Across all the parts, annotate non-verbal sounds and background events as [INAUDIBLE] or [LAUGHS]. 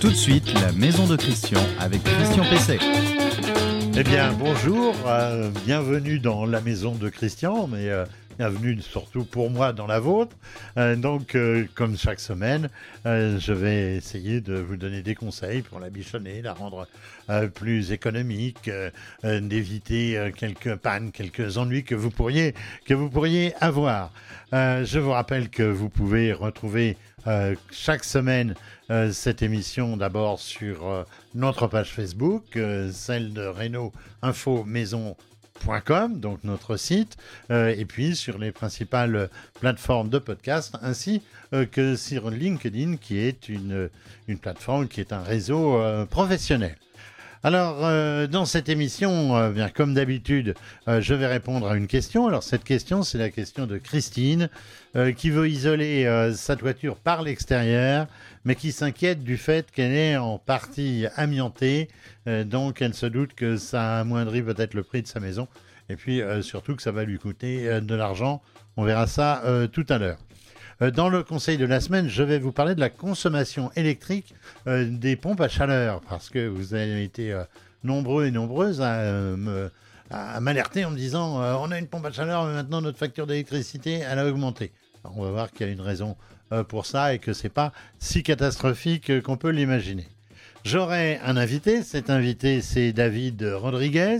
Tout de suite, la maison de Christian avec Christian Pesset. Eh bien, bonjour, euh, bienvenue dans la maison de Christian, mais euh, bienvenue surtout pour moi dans la vôtre. Euh, donc, comme chaque semaine, je vais essayer de vous donner des conseils pour la bichonner, la rendre plus économique, d'éviter quelques pannes, quelques ennuis que vous pourriez, que vous pourriez avoir. Je vous rappelle que vous pouvez retrouver euh, chaque semaine euh, cette émission d'abord sur euh, notre page Facebook, celle de Renault Info Maison.com, donc notre site, et puis sur les principales plateformes de podcast, ainsi que sur LinkedIn, qui est une, plateforme qui est un réseau professionnel. Alors, euh, dans cette émission, euh, bien comme d'habitude, euh, je vais répondre à une question. Alors, cette question, c'est la question de Christine, qui veut isoler sa toiture par l'extérieur, mais qui s'inquiète du fait qu'elle est en partie amiantée. Donc, elle se doute que ça amoindrit peut-être le prix de sa maison. Et puis, surtout que ça va lui coûter de l'argent. On verra ça tout à l'heure. Euh, Dans le conseil de la semaine, je vais vous parler de la consommation électrique euh, des pompes à chaleur, parce que vous avez été euh, nombreux et nombreuses à m'alerter en me disant on a une pompe à chaleur, mais maintenant notre facture d'électricité, elle a augmenté. On va voir qu'il y a une raison pour ça et que c'est pas si catastrophique qu'on peut l'imaginer. J'aurai un invité. Cet invité, c'est David Rodriguez.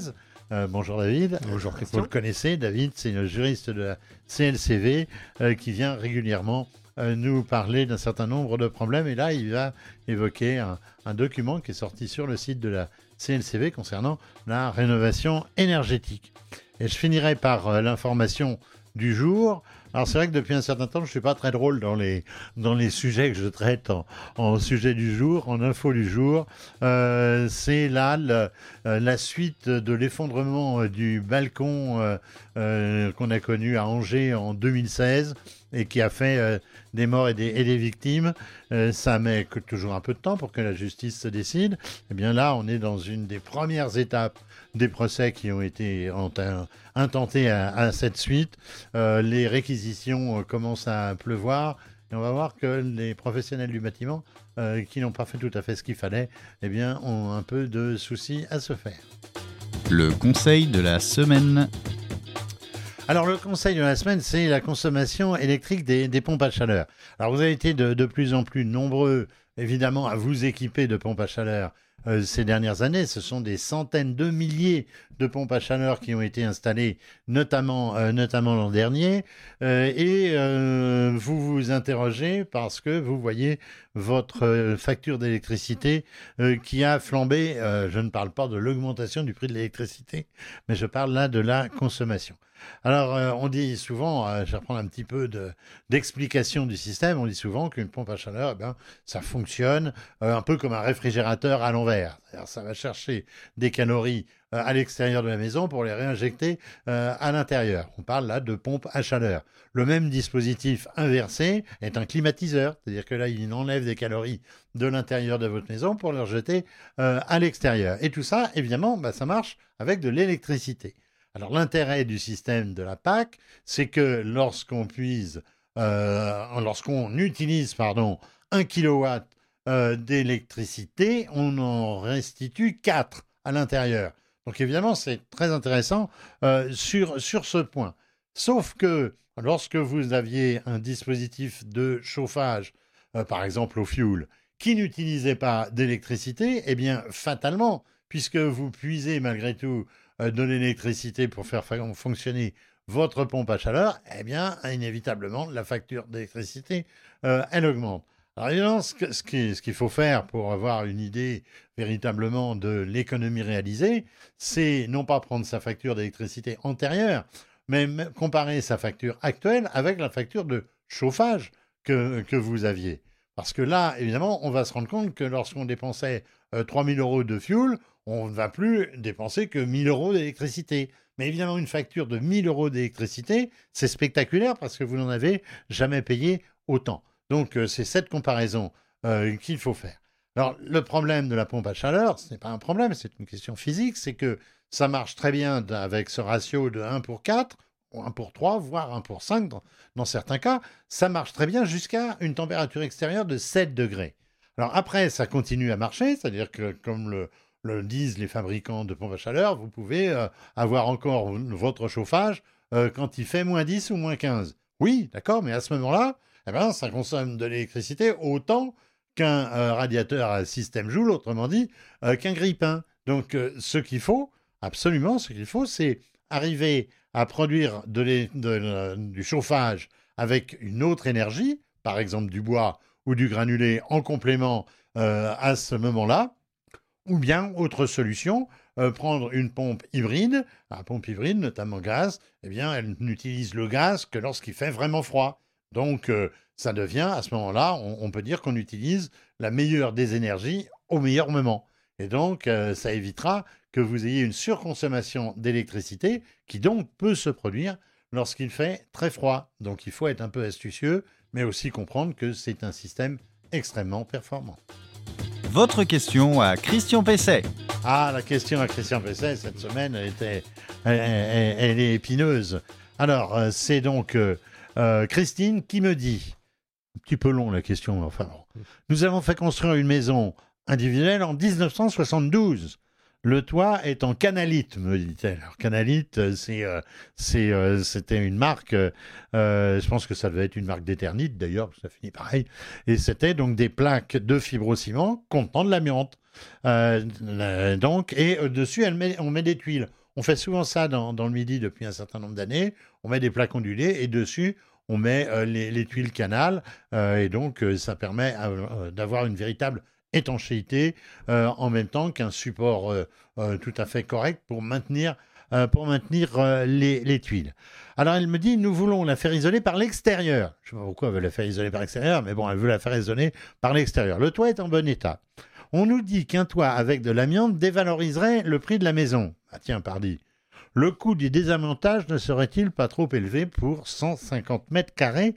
Euh, bonjour David. Bonjour Vous le connaissez, David, c'est le juriste de la CLCV euh, qui vient régulièrement euh, nous parler d'un certain nombre de problèmes. Et là, il va évoquer un, un document qui est sorti sur le site de la CLCV concernant la rénovation énergétique. Et je finirai par l'information du jour. Alors c'est vrai que depuis un certain temps, je suis pas très drôle dans les, dans les sujets que je traite en, en sujet du jour, en info du jour. Euh, c'est là le- euh, la suite de l'effondrement euh, du balcon euh, euh, qu'on a connu à Angers en 2016 et qui a fait euh, des morts et des, victimes. Euh, ça met toujours un peu de temps pour que la justice se décide. Et bien là, on est dans une des premières étapes des procès qui ont été intentés à, cette suite. Euh, les réquisitions commencent à pleuvoir. Et on va voir que les professionnels du bâtiment, qui n'ont pas fait tout à fait ce qu'il fallait, eh bien, ont un peu de soucis à se faire. Le conseil de la semaine. Alors, le conseil de la semaine, c'est la consommation électrique des, pompes à chaleur. Alors, vous avez été de, plus en plus nombreux, évidemment, à vous équiper de pompes à chaleur euh, ces dernières années. Ce sont des centaines de milliers de pompes à chaleur qui ont été installées, notamment, euh, l'an dernier. Euh, et vous vous interrogez parce que vous voyez votre facture d'électricité qui a flambé. Je ne parle pas de l'augmentation du prix de l'électricité, mais je parle là de la consommation. Alors, euh, on dit souvent, euh, je vais reprendre un petit peu de- d'explication du système, on dit souvent qu'une pompe à chaleur, eh ça fonctionne euh, un peu comme un réfrigérateur à l'envers. Ça va chercher des calories à l'extérieur de la maison pour les réinjecter à l'intérieur. On parle là de pompe à chaleur. Le même dispositif inversé est un climatiseur, c'est-à-dire que là, il enlève des calories de l'intérieur de votre maison pour les rejeter à l'extérieur. Et tout ça, évidemment, bah, ça marche avec de l'électricité. Alors l'intérêt du système de la PAC, c'est que lorsqu'on puise, euh, lorsqu'on utilise, pardon, un kilowatt euh, d'électricité, on en restitue 4 à l'intérieur. Donc évidemment, c'est très intéressant euh, sur, sur ce point. Sauf que lorsque vous aviez un dispositif de chauffage, par exemple au fioul, qui n'utilisait pas d'électricité, eh bien fatalement, puisque vous puisez malgré tout de l'électricité pour faire fa- fonctionner votre pompe à chaleur, eh bien, inévitablement, la facture d'électricité, euh, elle augmente. Alors, évidemment, ce qu'il faut faire pour avoir une idée véritablement de l'économie réalisée, c'est non pas prendre sa facture d'électricité antérieure, mais comparer sa facture actuelle avec la facture de chauffage que vous aviez. Parce que là, évidemment, on va se rendre compte que lorsqu'on dépensait euh, 3000 euros de fuel, on ne va plus dépenser que 1000 euros d'électricité. Mais évidemment, une facture de 1000 euros d'électricité, c'est spectaculaire parce que vous n'en avez jamais payé autant. Donc, euh, c'est cette comparaison euh, qu'il faut faire. Alors, le problème de la pompe à chaleur, ce n'est pas un problème, c'est une question physique, c'est que ça marche très bien avec ce ratio de 1 pour 4, ou 1 pour 3, voire 1 pour 5 dans, dans certains cas. Ça marche très bien jusqu'à une température extérieure de 7 degrés. Alors après, ça continue à marcher, c'est-à-dire que comme le, disent les fabricants de pompes à chaleur, vous pouvez euh, avoir encore votre chauffage euh, quand il fait moins 10 ou moins 15. Oui, d'accord, mais à ce moment-là, eh ben, ça consomme de l'électricité autant qu'un euh, radiateur à système Joule, autrement dit, qu'un grille-pain. Donc ce qu'il faut, absolument, ce qu'il faut, c'est arriver à produire du chauffage avec une autre énergie, par exemple du bois ou du granulé en complément à ce moment-là, ou bien, autre solution, euh, prendre une pompe hybride, la pompe hybride, notamment gaz, eh bien, elle n'utilise le gaz que lorsqu'il fait vraiment froid. Donc, euh, ça devient, à ce moment-là, on, peut dire qu'on utilise la meilleure des énergies au meilleur moment. Et donc, euh, ça évitera que vous ayez une surconsommation d'électricité qui donc peut se produire lorsqu'il fait très froid. Donc, il faut être un peu astucieux, mais aussi comprendre que c'est un système extrêmement performant. Votre question à Christian Pesset. Ah, la question à Christian Pesset, cette semaine, elle, était, elle, est épineuse. Alors, euh, c'est donc euh, euh, Christine qui me dit, un petit peu long la question, enfin, nous avons fait construire une maison individuelle en 1972. Le toit est en canalite, me dit-elle. Alors, canalite, euh, euh, euh, c'était une marque, je pense que ça devait être une marque d'éternite d'ailleurs, ça finit pareil. Et c'était donc des plaques de fibrociment contenant de l'amiante. donc, et dessus, on met des tuiles. On fait souvent ça dans, le Midi depuis un certain nombre d'années. On met des plaques ondulées et dessus, on met les, tuiles canal. et donc, ça permet d'avoir une véritable étanchéité euh, en même temps qu'un support euh, euh, tout à fait correct pour maintenir, pour maintenir les, tuiles. Alors elle me dit, nous voulons la faire isoler par l'extérieur. Je ne sais pas pourquoi elle veut la faire isoler par l'extérieur, mais bon, elle veut la faire isoler par l'extérieur. Le toit est en bon état. On nous dit qu'un toit avec de l'amiante dévaloriserait le prix de la maison. Ah tiens, pardi. Le coût du désamiantage ne serait-il pas trop élevé pour 150 mètres carrés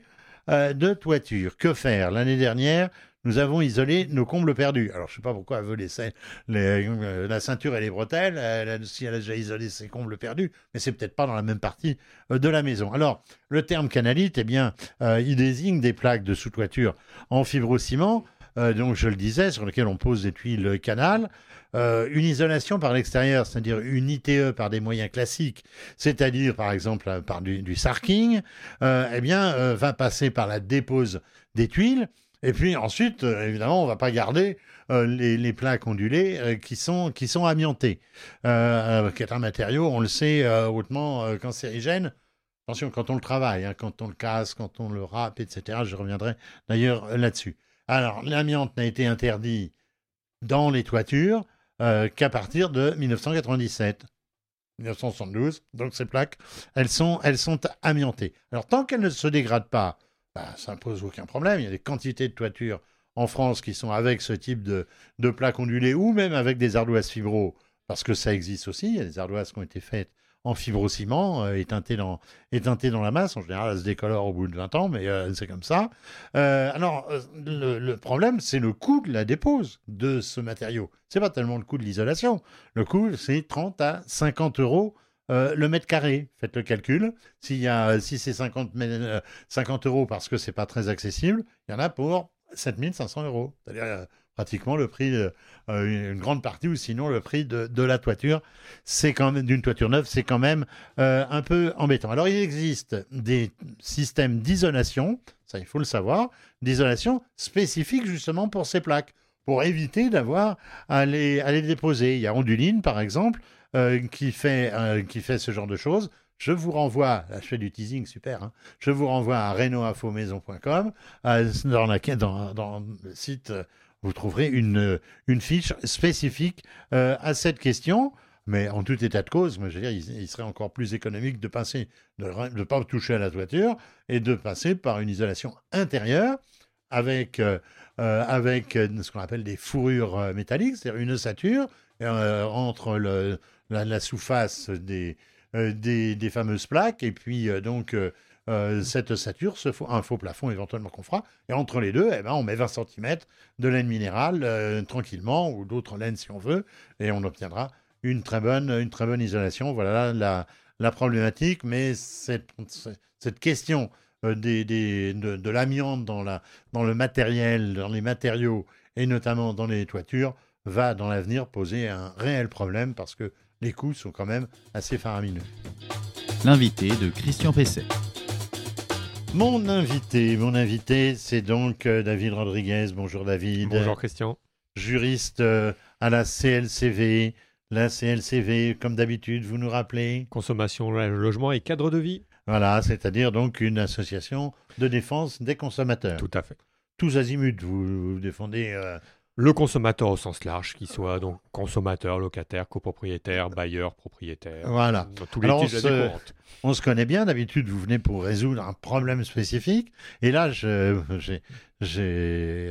de toiture? Que faire? L'année dernière, nous avons isolé nos combles perdus. Alors, je ne sais pas pourquoi elle veut laisser euh, la ceinture et les bretelles, si elle a déjà isolé ses combles perdus, mais c'est peut-être pas dans la même partie euh, de la maison. Alors, le terme canalite, eh bien, euh, il désigne des plaques de sous-toiture en fibrociment, donc je le disais, sur lesquelles on pose des tuiles canal. une isolation par l'extérieur, c'est-à-dire une ITE par des moyens classiques, c'est-à-dire par exemple par du, du sarking, eh bien, va passer par la dépose des tuiles et puis ensuite, euh, évidemment, on ne va pas garder euh, les, plaques ondulées euh, qui, sont, qui sont amiantées, qui est un matériau, on le sait, hautement cancérigène. Attention, quand on le travaille, hein, quand on le casse, quand on le râpe, etc. Je reviendrai d'ailleurs là-dessus. Alors, l'amiante n'a été interdit dans les toitures qu'à partir de 1997. 1972, donc ces plaques, elles sont, elles sont amiantées. Alors tant qu'elles ne se dégradent pas, bah, ça ne pose aucun problème. Il y a des quantités de toitures en France qui sont avec ce type de, de plaques ondulées ou même avec des ardoises fibro, parce que ça existe aussi. Il y a des ardoises qui ont été faites en fibrociment, euh, éteintées, dans, dans la masse. En général, elles se décolorent au bout de 20 ans, mais euh, c'est comme ça. Euh, alors, le, le, problème, c'est le coût de la dépose de ce matériau. Ce n'est pas tellement le coût de l'isolation. Le coût, c'est 30 à 50 euros euh, le mètre carré, faites le calcul. S'il y a, si c'est 50, 50 euh, euros parce que c'est pas très accessible, il y en a pour 7500 euros. C'est-à-dire euh, pratiquement le prix, une grande partie, ou sinon le prix de, la toiture, c'est quand même d'une toiture neuve, c'est quand même un peu embêtant. Alors il existe des systèmes d'isolation, ça il faut le savoir, d'isolation spécifiques justement pour ces plaques, pour éviter d'avoir à les, à les déposer. Il y a Onduline par exemple, euh, qui, fait, euh, qui fait ce genre de choses. Je vous renvoie, là je fais du teasing, super, hein. je vous renvoie à renoinfomaison.com. Euh, dans, dans, le site, vous trouverez une, une fiche spécifique à cette question. Mais en tout état de cause, je veux dire, il, serait encore plus économique de passer, de ne pas toucher à la toiture et de passer par une isolation intérieure avec, avec ce qu'on appelle des fourrures métalliques, c'est-à-dire une ossature entre le, la, des, euh, des, des, fameuses plaques, et puis euh, donc euh, cette ossature, ce un faux plafond éventuellement qu'on fera, et entre les deux, eh ben, on met 20 cm de laine minérale tranquillement, ou d'autres laines si on veut, et on obtiendra une très bonne, une très bonne isolation. Voilà la, la problématique, mais cette, cette question des, des, de, de l'amiante dans, la, dans le matériel, dans les matériaux, et notamment dans les toitures, va dans l'avenir poser un réel problème. Parce que les coûts sont quand même assez faramineux. L'invité de Christian Pesset. Mon invité, mon invité, c'est donc euh, David Rodriguez. Bonjour David. Bonjour Christian. Juriste euh, à la CLCV. La CLCV, comme d'habitude, vous nous rappelez Consommation, logement et cadre de vie. Voilà, c'est-à-dire donc une association de défense des consommateurs. Tout à fait. Tous azimuts, vous, vous défendez euh, Le consommateur au sens large, qu'il soit donc consommateur, locataire, copropriétaire, bailleur, propriétaire. Voilà. Dans tous les Alors, on se-. On se connaît bien, d'habitude vous venez pour résoudre un problème spécifique. Et là, j'ai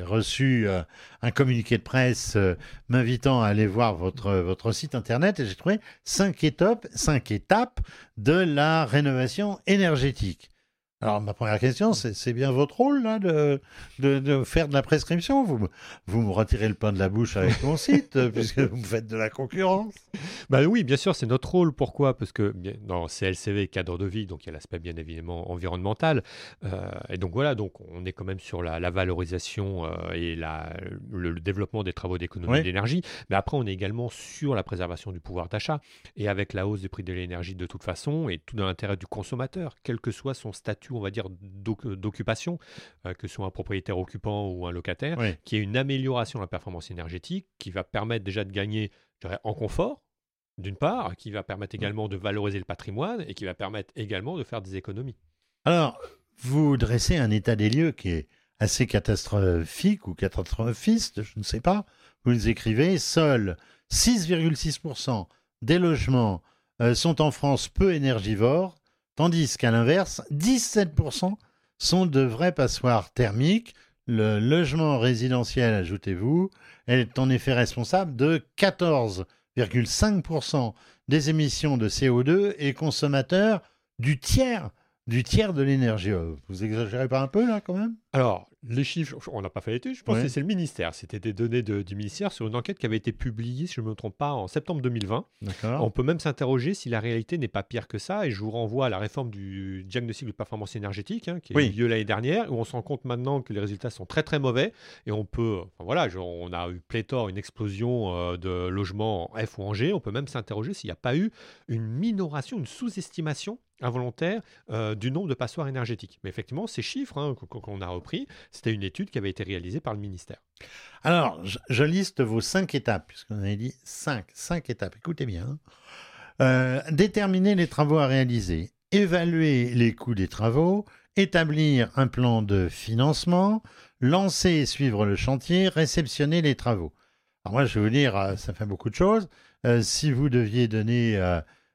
reçu euh, un communiqué de presse euh, m'invitant à aller voir votre, votre site internet et j'ai trouvé cinq étapes, cinq étapes de la rénovation énergétique. Alors ma première question, c'est bien votre rôle là de, de, de faire de la prescription vous, me- vous me retirez le pain de la bouche avec mon site [LAUGHS] puisque vous me faites de la concurrence. Bah oui, bien sûr, c'est notre rôle. Pourquoi? Parce que dans CLCV, cadre de vie, donc il y a l'aspect bien évidemment environnemental. Euh, et donc voilà, donc on est quand même sur la, la valorisation euh, et la, le, le développement des travaux d'économie Oui. d'énergie. Mais après, on est également sur la préservation du pouvoir d'achat. Et avec la hausse des prix de l'énergie de toute façon, et tout dans l'intérêt du consommateur, quel que soit son statut, on va dire, d'oc- d'occupation, euh, que ce soit un propriétaire occupant ou un locataire, Oui. qui est une amélioration de la performance énergétique, qui va permettre déjà de gagner dirais, en confort, d'une part, qui va permettre également de valoriser le patrimoine et qui va permettre également de faire des économies. Alors, vous dressez un état des lieux qui est assez catastrophique ou catastrophiste, je ne sais pas. Vous nous écrivez, seuls 6,6% des logements euh, sont en France peu énergivores, tandis qu'à l'inverse, 17% sont de vrais passoires thermiques. Le logement résidentiel, ajoutez-vous, est en effet responsable de 14,5% des émissions de CO2 et consommateur du tiers du tiers de l'énergie. Euh, Vous exagérez pas un peu là quand même? Les chiffres, on n'a pas fait l'étude, je pense Ouais. que c'est le ministère. C'était des données de- du ministère sur une enquête qui avait été publiée, si je ne me trompe pas, en septembre 2020. D'accord. On peut même s'interroger si la réalité n'est pas pire que ça. Et je vous renvoie à la réforme du diagnostic de performance énergétique, hein, qui a Oui. eu lieu l'année dernière, où on se rend compte maintenant que les résultats sont très très mauvais. Et on peut, enfin, voilà, je- on a eu pléthore, une explosion euh, de logements en F ou en G. On peut même s'interroger s'il n'y a pas eu une minoration, une sous-estimation involontaire euh, du nombre de passoires énergétiques. Mais effectivement, ces chiffres hein, qu'on a repris, c'était une étude qui avait été réalisée par le ministère. Alors, je, liste vos cinq étapes, puisqu'on avait dit cinq, cinq étapes. Écoutez bien. hein. Euh, déterminer les travaux à réaliser, évaluer les coûts des travaux, établir un plan de financement, lancer et suivre le chantier, réceptionner les travaux. Alors moi, je vais vous dire, euh, ça fait beaucoup de choses. Si vous deviez donner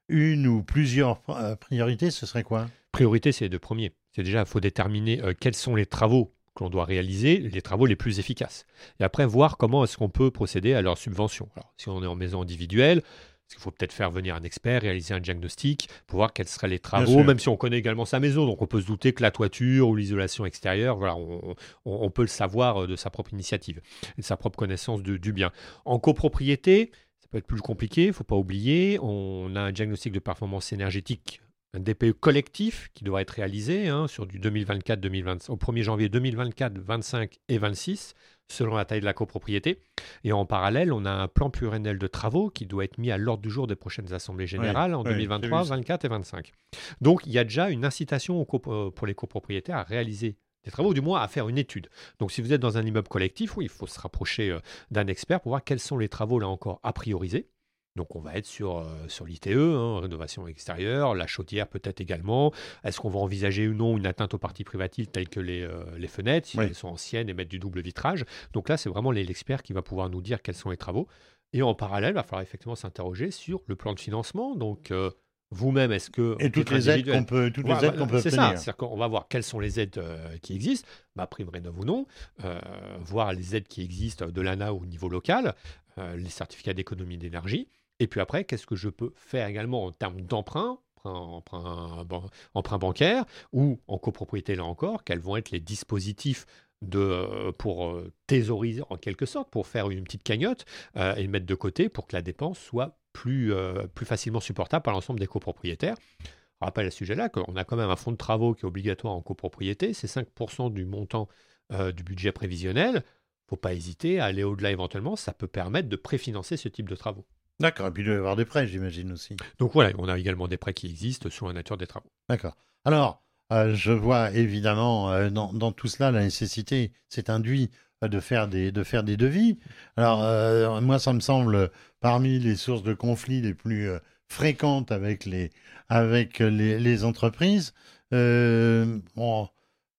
une ou plusieurs euh, priorités, ce serait quoi? Priorité, c'est les deux premiers. C'est déjà, il faut déterminer euh, quels sont les travaux que l'on doit réaliser, les travaux les plus efficaces. Et après, voir comment est-ce qu'on peut procéder à leur subvention. Alors, si on est en maison individuelle, est-ce qu'il faut peut-être faire venir un expert, réaliser un diagnostic pour voir quels seraient les travaux, même si on connaît également sa maison. Donc, on peut se douter que la toiture ou l'isolation extérieure, voilà, on, on- on peut le savoir euh, de sa propre initiative, de sa propre connaissance de- du bien. En copropriété, peut être plus compliqué, il ne faut pas oublier, on a un diagnostic de performance énergétique un DPE collectif qui doit être réalisé hein, sur du 2024-2025 au 1er janvier 2024, 25 et 26 selon la taille de la copropriété. Et en parallèle, on a un plan pluriannuel de travaux qui doit être mis à l'ordre du jour des prochaines assemblées générales en oui, j'ai 2023, vu ça. 24 et 25. Donc il y a déjà une incitation aux pour les copropriétaires à réaliser des travaux, ou du moins à faire une étude. Donc si vous êtes dans un immeuble collectif, oui, il faut se rapprocher euh, d'un expert pour voir quels sont les travaux là encore à prioriser. Donc on va être sur, euh, sur l'ITE, hein, rénovation extérieure, la chaudière peut-être également. Est-ce qu'on va envisager ou non une atteinte aux parties privatives telles que les, euh, les fenêtres, si Oui. elles sont anciennes et mettre du double vitrage? Donc là, c'est vraiment l'expert qui va pouvoir nous dire quels sont les travaux. Et en parallèle, il va falloir effectivement s'interroger sur le plan de financement. Donc euh, vous-même, est-ce que... Et toutes les aides qu'on peut, toutes voilà, les aides qu'on peut c'est ça, c'est-à-dire qu'on va voir quelles sont les aides euh, qui existent, ma prime rénov ou non, euh, voir les aides qui existent de l'ANA au niveau local, euh, les certificats d'économie d'énergie, et puis après, qu'est-ce que je peux faire également en termes d'emprunt emprunt, emprunt, ban- emprunt bancaire ou en copropriété là encore, quels vont être les dispositifs de, pour thésauriser en quelque sorte, pour faire une petite cagnotte euh, et le mettre de côté pour que la dépense soit plus, euh, plus facilement supportable par l'ensemble des copropriétaires. Je rappelle à ce sujet-là qu'on a quand même un fonds de travaux qui est obligatoire en copropriété, c'est 5% du montant euh, du budget prévisionnel. faut pas hésiter à aller au-delà éventuellement. Ça peut permettre de préfinancer ce type de travaux. D'accord, et puis il doit y avoir des prêts, j'imagine aussi. Donc voilà, on a également des prêts qui existent sur la nature des travaux. D'accord. Alors, euh, je vois évidemment euh, dans, dans tout cela la nécessité, c'est induit de faire des, de faire des devis. Alors, euh, moi, ça me semble parmi les sources de conflits les plus euh, fréquentes avec les, avec les, entreprises. Euh,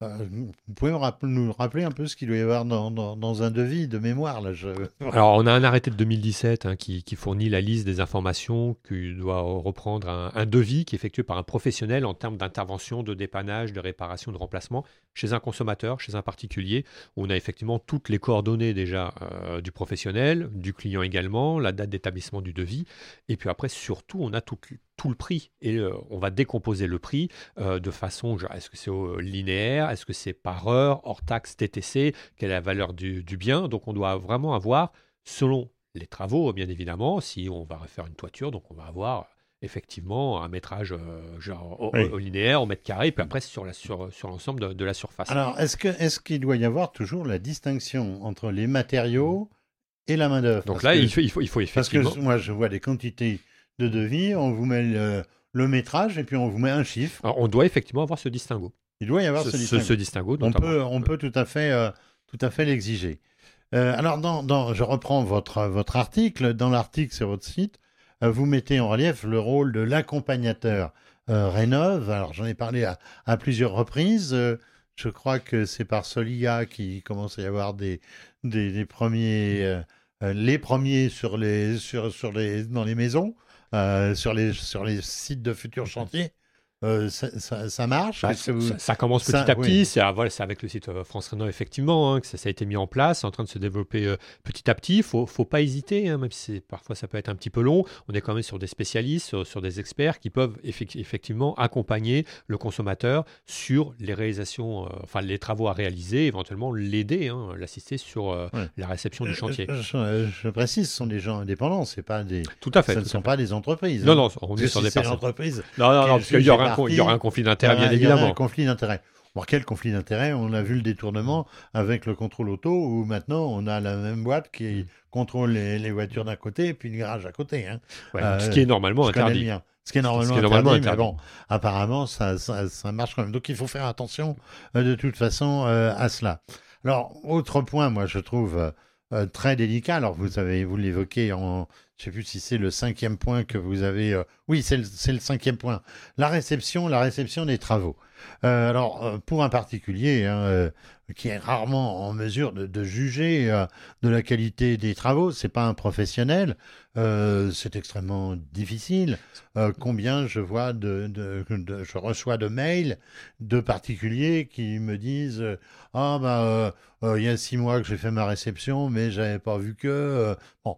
euh, vous pouvez nous rappeler un peu ce qu'il doit y avoir dans, dans, un devis de mémoire là. [LAUGHS] Alors, on a un arrêté de 2017 hein, qui, fournit la liste des informations qui doit reprendre un, un devis qui est effectué par un professionnel en termes d'intervention, de dépannage, de réparation, de remplacement chez un consommateur, chez un particulier. On a effectivement toutes les coordonnées déjà euh, du professionnel, du client également, la date d'établissement du devis. Et puis après, surtout, on a tout, le prix. Et on va décomposer le prix euh, de façon, est-ce que c'est euh, linéaire, est-ce que c'est par heure, hors taxe TTC, quelle est la valeur du, du bien. Donc on doit vraiment avoir, selon les travaux, bien évidemment, si on va refaire une toiture, donc on va avoir effectivement un métrage euh, genre au, Oui. au linéaire, au mètre carré, puis après sur la sur, sur l'ensemble de, de la surface. Alors, est-ce que est-ce qu'il doit y avoir toujours la distinction entre les matériaux et la main-d'œuvre? Donc Parce là, que- il faut, il faut, il faut Parce que effectivement. moi, je vois des quantités de devis, on vous met le, le métrage et puis on vous met un chiffre. Alors, on doit effectivement avoir ce distinguo. Il doit y avoir Ce, distinguo. ce distinguo, on notamment. peut, on peut tout à fait, euh, tout à fait l'exiger. Euh, alors, dans, dans- je reprends votre, votre article. Dans l'article sur votre site, euh, vous mettez en relief le rôle de l'accompagnateur euh, Rénov. Alors, j'en ai parlé à, à plusieurs reprises. Euh, je crois que c'est par Solia qui commence à y avoir des, des, des premiers, euh, euh, les premiers sur les, sur, sur les, dans les maisons, euh, sur, les, sur les sites de futurs chantiers. Euh, ça, ça- ça marche Bah, ça, vous- ça- ça commence petit ça, à petit. oui. C'est ah, voilà, avec le site euh, France Rénov, effectivement, hein, que ça, ça a été mis en place. C'est en train de se développer euh, petit à petit. Il faut, faut pas hésiter, hein, même si parfois ça peut être un petit peu long. On est quand même sur des spécialistes, sur, sur des experts qui peuvent effec- effectivement accompagner le consommateur sur les réalisations, euh, enfin les travaux à réaliser, éventuellement l'aider, hein, l'assister sur euh, Ouais. la réception du chantier. Je, je précise, ce sont des gens indépendants, c'est pas des, tout à fait. ce ne sont pas des entreprises. Non, hein. non, on est sur des c'est personnes. l'entreprise. Non, non, non, parce qu'il y aura, il y aura un conflit d'intérêt, bien aura- il y aura évidemment. un conflit d'intérêt. Bon, quel conflit d'intérêt On a vu le détournement avec le contrôle auto, où maintenant on a la même boîte qui contrôle les, les voitures d'un côté et puis le garage à côté. Hein. Ouais, Euh, ce qui est normalement interdit. Ce qui est normalement, qui est normalement interdit, mais bon, apparemment, ça, ça, ça marche quand même. Donc, il faut faire attention euh, de toute façon euh, à cela. Alors, autre point, moi, je trouve très délicat. Alors, vous avez, vous l'évoquez en, je sais plus si c'est le cinquième point que vous avez. euh, oui, c'est le, cinquième point. La réception, la réception des travaux. Euh, alors, euh, pour un particulier hein, qui est rarement en mesure de, juger de la qualité des travaux, c'est pas un professionnel, c'est extrêmement difficile. Combien je vois de, je reçois de mails de particuliers qui me disent ah euh, il y a six mois que j'ai fait ma réception, mais j'avais pas vu que bon.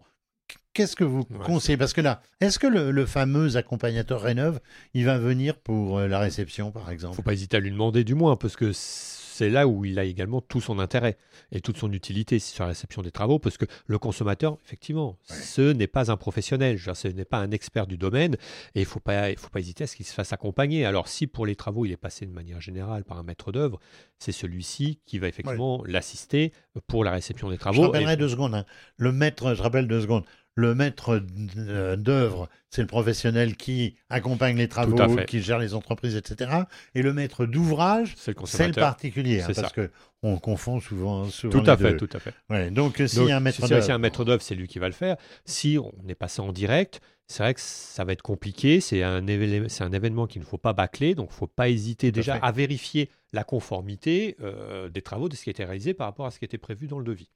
Qu'est-ce que vous Ouais, conseillez? Parce que là, est-ce que le, le fameux accompagnateur Rénov, il va venir pour euh, la réception, par exemple? Faut pas hésiter à lui demander du moins, parce que c'est là où il a également tout son intérêt et toute son utilité sur la réception des travaux, parce que le consommateur, effectivement, ce n'est pas un professionnel, je ce n'est pas un expert du domaine, et il faut pas, il faut pas hésiter à ce qu'il se fasse accompagner. Alors si pour les travaux, il est passé de manière générale par un maître d'œuvre, c'est celui-ci qui va effectivement l'assister pour la réception des Je travaux. rappellerai Et- deux secondes. hein. Le maître, je rappelle deux secondes. Le maître euh, d'œuvre, c'est le professionnel qui accompagne les travaux, qui gère les entreprises, etc. Et le maître d'ouvrage, c'est le le particulier, hein, parce ça. que on confond souvent, souvent Tout à les fait, deux. tout à fait. Ouais, donc, euh, s'il Donc, y a un maître si d'œuvre, un maître d'œuvre, c'est lui qui va le faire. Si on est passé en direct, c'est vrai que ça va être compliqué. C'est un, événement qu'il ne faut pas bâcler. Donc, il ne faut pas hésiter déjà à vérifier la conformité euh, des travaux, de ce qui a été réalisé par rapport à ce qui était prévu dans le devis.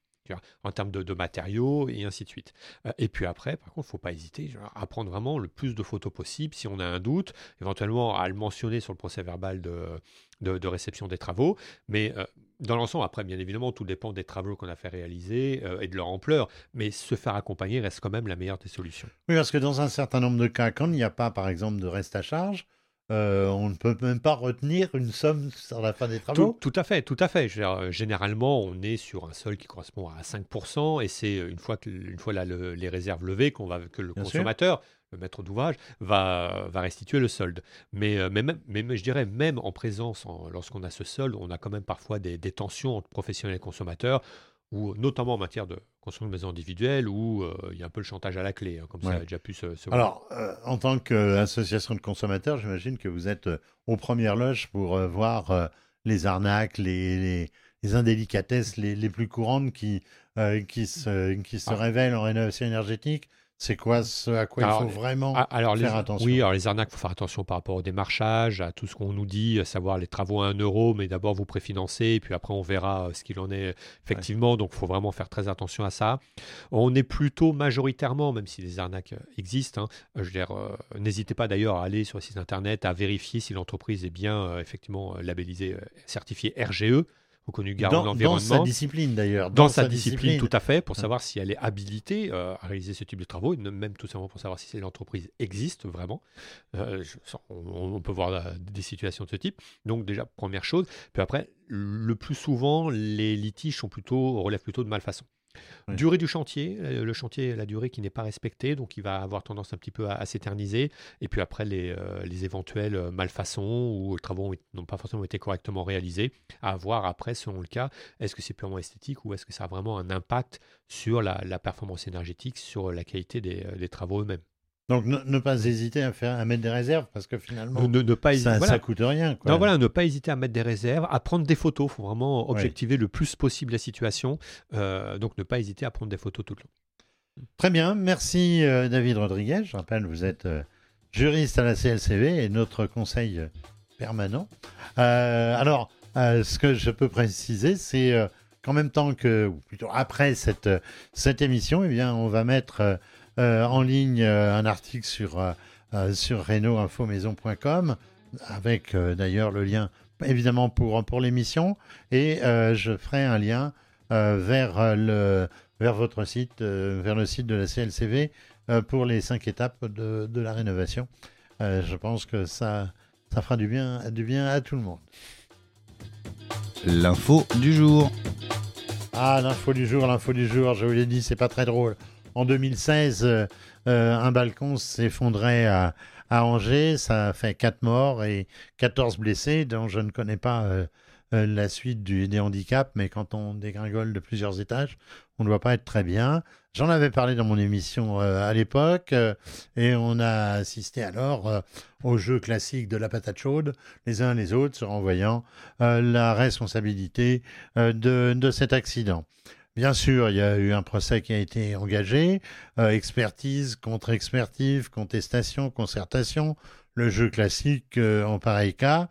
En termes de, matériaux et ainsi de suite. Euh, et puis après, par contre, il ne faut pas hésiter à prendre vraiment le plus de photos possible. Si on a un doute, éventuellement à le mentionner sur le procès verbal de réception des travaux. Mais euh, dans l'ensemble, après, bien évidemment, tout dépend des travaux qu'on a fait réaliser euh, et de leur ampleur. Mais se faire accompagner reste quand même la meilleure des solutions. Oui, parce que dans un certain nombre de cas, quand il n'y a pas, par exemple, de reste à charge, euh, on ne peut même pas retenir une somme sur la fin des travaux. tout à fait, tout à fait. Dire, euh, généralement, on est sur un sol qui correspond à 5%, et c'est euh, une fois que une fois là, le- les réserves levées qu'on va que le Bien sûr. consommateur, le maître d'ouvrage, va, va restituer le solde. Mais, mais, je dirais même en présence, en- lorsqu'on a ce solde, on a quand même parfois des, des tensions entre professionnels et consommateurs. Notamment en matière de construction de maisons individuelles, où euh, il y a un peu le chantage à la clé, hein, comme ça a déjà pu se, se voir. Alors, euh, en tant qu'association de consommateurs, j'imagine que vous êtes euh, aux premières loges pour voir les arnaques, les, les, les indélicatesses les, les plus courantes qui, qui se, qui se Ah. révèlent en rénovation énergétique. C'est quoi ce à quoi Alors, il faut vraiment Ah, les, faire attention? Oui, alors les arnaques, il faut faire attention par rapport au démarchage, à tout ce qu'on nous dit, à savoir les travaux à 1 euro, mais d'abord vous préfinancez, et puis après on verra euh, ce qu'il en est effectivement. Donc il faut vraiment faire très attention à ça. On est plutôt majoritairement, même si les arnaques euh, existent, hein, je euh, n'hésitez pas d'ailleurs à aller sur le site internet, à vérifier si l'entreprise est bien euh, effectivement labellisée, certifiée RGE, reconnu garant de dans, dans sa l'environnement. discipline d'ailleurs. Dans, sa, discipline, tout à fait, pour savoir si elle est habilitée euh, à réaliser ce type de travaux, et même tout simplement pour savoir si l'entreprise existe vraiment. Euh, je- on, on peut voir euh, des situations de ce type. Donc déjà, première chose. Puis après, le plus souvent, les litiges sont plutôt, relèvent plutôt de malfaçon. Durée du chantier, euh, le chantier, la durée qui n'est pas respectée, donc il va avoir tendance un petit peu à, s'éterniser. Et puis après, les, euh, les éventuelles euh, malfaçons ou travaux ont- n'ont pas forcément été correctement réalisés, à voir après, selon le cas, est-ce que c'est purement esthétique ou est-ce que ça a vraiment un impact sur la, performance énergétique, sur la qualité des travaux eux-mêmes. Donc ne, ne pas hésiter à, faire, à mettre des réserves parce que finalement, Ne, ne- pas hésiter. ça, voilà. ça coûte rien. Quoi. Non, voilà, ne pas hésiter à mettre des réserves, à prendre des photos. Il faut vraiment objectiver le plus possible la situation. Euh, donc, ne pas hésiter à prendre des photos tout le long. Très bien, merci euh, David Rodriguez. Je rappelle, vous êtes euh, juriste à la CLCV et notre conseil permanent. Alors, ce que je peux préciser, c'est qu'en même temps que, ou plutôt après cette, cette émission, eh bien, on va mettre en ligne euh, un article sur, euh, euh, sur reno-info-maison.com avec euh, d'ailleurs le lien évidemment pour, pour l'émission et euh, je ferai un lien euh, vers euh, le vers votre site, euh, vers le site de la CLCV euh, pour les cinq étapes de, de la rénovation. Euh, je pense que ça, ça fera du bien, du bien à tout le monde. L'info du jour. Ah, l'info du jour, l'info du jour, je vous l'ai dit, c'est pas très drôle. En 2016, euh, euh, un balcon s'effondrait à, Angers, ça a fait 4 morts et 14 blessés, dont je ne connais pas euh, la suite du- des handicaps, mais quand on dégringole de plusieurs étages, on ne doit pas être très bien. J'en avais parlé dans mon émission à l'époque, et on a assisté alors au jeu classique de la patate chaude, les uns les autres se renvoyant la responsabilité de cet accident. Bien sûr, il y a eu un procès qui a été engagé, euh, expertise, contre-expertise, contestation, concertation, le jeu classique euh, en pareil cas.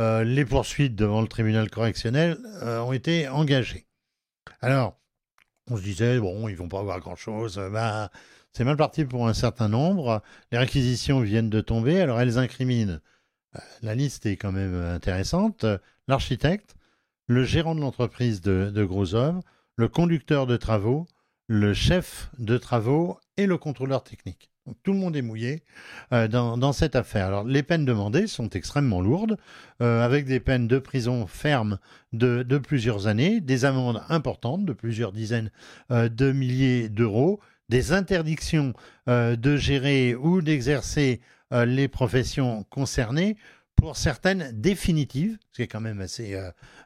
Euh, les poursuites devant le tribunal correctionnel ont été engagées. Alors, on se disait, bon, ils vont pas avoir grand-chose. bah, c'est mal parti pour un certain nombre. Les réquisitions viennent de tomber, alors elles incriminent. la liste est quand même intéressante. L'architecte, le gérant de l'entreprise de, de le conducteur de travaux, le chef de travaux et le contrôleur technique. Tout le monde est mouillé euh, dans, cette affaire. Alors, les peines demandées sont extrêmement lourdes, euh, avec des peines de prison ferme de, plusieurs années, des amendes importantes de plusieurs dizaines euh, de milliers d'euros, des interdictions de gérer ou d'exercer les professions concernées, pour certaines définitives, ce qui est quand même assez,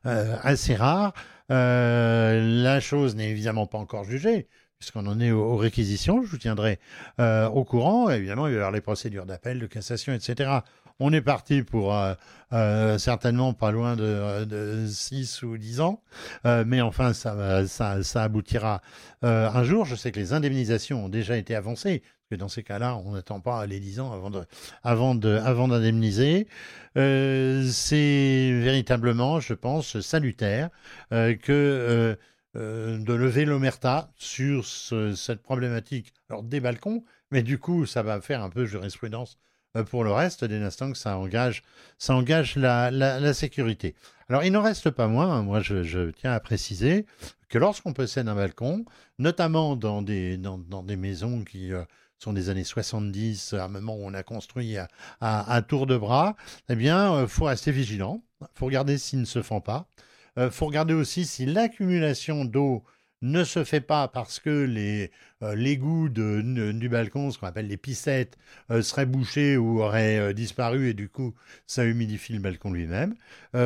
assez rare. Euh, la chose n'est évidemment pas encore jugée, puisqu'on en est aux, réquisitions. Je vous tiendrai euh, au courant. Évidemment, il va y avoir les procédures d'appel, de cassation, etc. On est parti pour euh, certainement pas loin de, de 6 ou 10 ans, mais enfin, ça, ça, ça aboutira un jour. Je sais que les indemnisations ont déjà été avancées, parce que dans ces cas-là, on n'attend pas les 10 ans avant de, avant de, avant d'indemniser. Euh, c'est véritablement, je pense, salutaire euh, que euh, de lever l'omerta sur ce- cette problématique des balcons, mais du coup, ça va faire un peu jurisprudence pour le reste, dès l'instant que ça engage, ça engage la, la- sécurité. Alors, il n'en reste pas moins, hein, moi je, tiens à préciser que lorsqu'on possède un balcon, notamment dans des, dans, des maisons qui sont des années 70, à un moment où on a construit à, à tour de bras, eh bien, il faut rester vigilant, il faut regarder s'il ne se fend pas, il faut regarder aussi si l'accumulation d'eau ne se fait pas parce que les euh, l'égout du balcon, ce qu'on appelle les pissettes, euh, seraient bouchés ou auraient euh, disparu et du coup ça humidifie le balcon lui-même.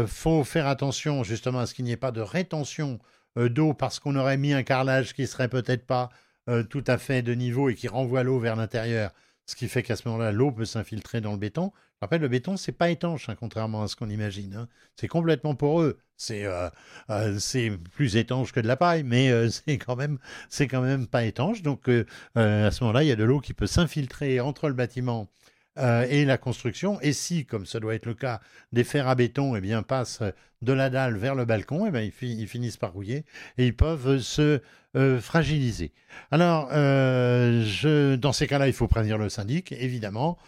Faut faire attention justement à ce qu'il n'y ait pas de rétention euh, d'eau parce qu'on aurait mis un carrelage qui serait peut-être pas euh, tout à fait de niveau et qui renvoie l'eau vers l'intérieur, ce qui fait qu'à ce moment-là, l'eau peut s'infiltrer dans le béton. Je rappelle, le béton, c'est pas étanche, hein, contrairement à ce qu'on imagine. hein. C'est complètement poreux. C'est euh, euh, c'est plus étanche que de la paille, mais [LAUGHS] c'est quand même c'est quand même pas étanche. Donc à ce moment-là, il y a de l'eau qui peut s'infiltrer entre le bâtiment euh, et la construction. Et si, comme ça doit être le cas, des fers à béton eh bien, passent de la dalle vers le balcon, eh bien, ils, fi- ils finissent par rouiller et ils peuvent se euh, fragiliser. Alors, euh, dans ces cas-là, il faut prévenir le syndic, évidemment,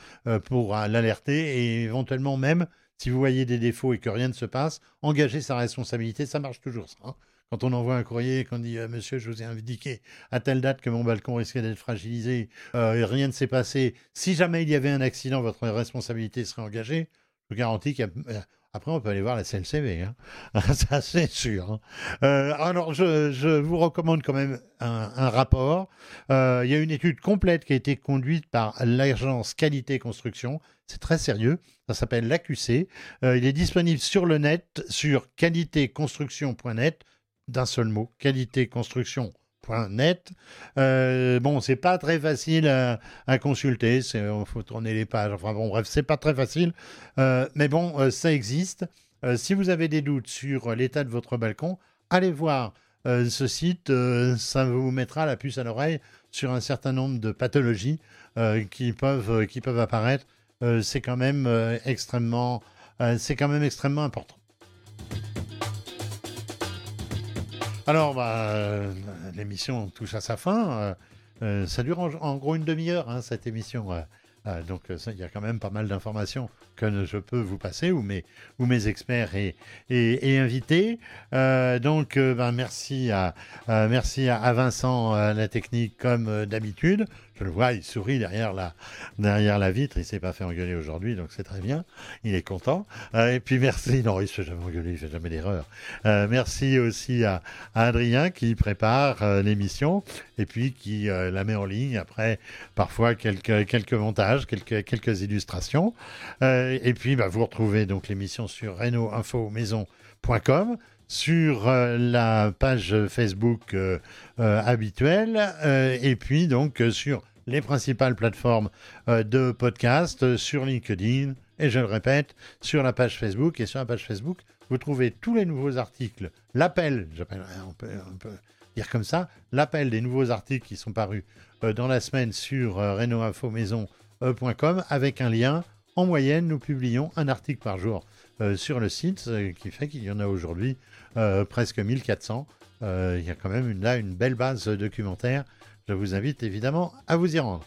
pour l'alerter et éventuellement même, si vous voyez des défauts et que rien ne se passe, engager sa responsabilité. Ça marche toujours, ça. hein. Quand on envoie un courrier et qu'on dit euh, Monsieur, je vous ai indiqué à telle date que mon balcon risquait d'être fragilisé, euh, et rien ne s'est passé. Si jamais il y avait un accident, votre responsabilité serait engagée. Je vous garantis qu'après, on peut aller voir la CLCV. Hein. [LAUGHS] Ça, c'est sûr. hein. Euh, alors, je, vous recommande quand même un, un rapport. Euh, il y a une étude complète qui a été conduite par l'agence Qualité Construction. C'est très sérieux. Ça s'appelle l'AQC. Euh, il est disponible sur le net, sur qualitéconstruction.net, d'un seul mot, qualitéconstruction.net. Euh, bon, c'est pas très facile à, consulter, il faut tourner les pages. Enfin bon, bref, c'est pas très facile. Euh, mais bon, euh, ça existe. Euh, si vous avez des doutes sur l'état de votre balcon, allez voir euh, ce site. euh, ça vous mettra la puce à l'oreille sur un certain nombre de pathologies euh, qui, peuvent, euh, apparaître. Euh, euh, euh, c'est quand même extrêmement important. Alors, bah, euh, l'émission touche à sa fin. Euh, euh, ça dure en, gros une demi-heure, hein, cette émission. donc, il y a quand même pas mal d'informations que je peux vous passer, ou mes, experts et, invités. Donc, ben, merci, à, merci à, à Vincent, euh, la technique, comme d'habitude. Je le vois, il sourit derrière la, derrière la vitre. Il s'est pas fait engueuler aujourd'hui, donc c'est très bien. Il est content. Euh, et puis, merci. Non, il se fait jamais engueuler, il fait jamais d'erreur. Euh, merci aussi à, Adrien qui prépare euh, l'émission et puis qui la met en ligne après parfois quelques, quelques montages, quelques, quelques illustrations. Et puis bah, vous retrouvez donc l'émission sur reno-info-maison.com sur la page Facebook habituelle et puis donc sur les principales plateformes euh, de podcast, euh, sur LinkedIn et je le répète, sur la page Facebook et sur la page Facebook, vous trouvez tous les nouveaux articles, l'appel, j'appellerai, on peut, dire comme ça, l'appel des nouveaux articles qui sont parus euh, dans la semaine sur reno-info-maison.com avec un lien. En moyenne, nous publions un article par jour sur le site, ce qui fait qu'il y en a aujourd'hui presque 1400. Euh, il y a quand même là une belle base documentaire. Je vous invite évidemment à vous y rendre.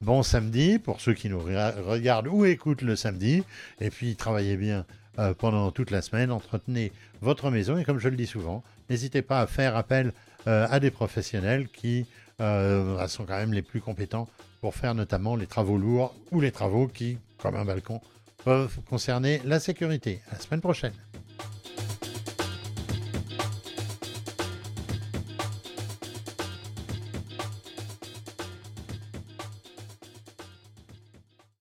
Bon samedi pour ceux qui nous re- regardent ou écoutent le samedi. Et puis travaillez bien euh, pendant toute la semaine. Entretenez votre maison. Et comme je le dis souvent, n'hésitez pas à faire appel euh, à des professionnels qui euh, sont quand même les plus compétents pour faire notamment les travaux lourds ou les travaux qui, comme un balcon, peuvent concerner la sécurité. À la semaine prochaine.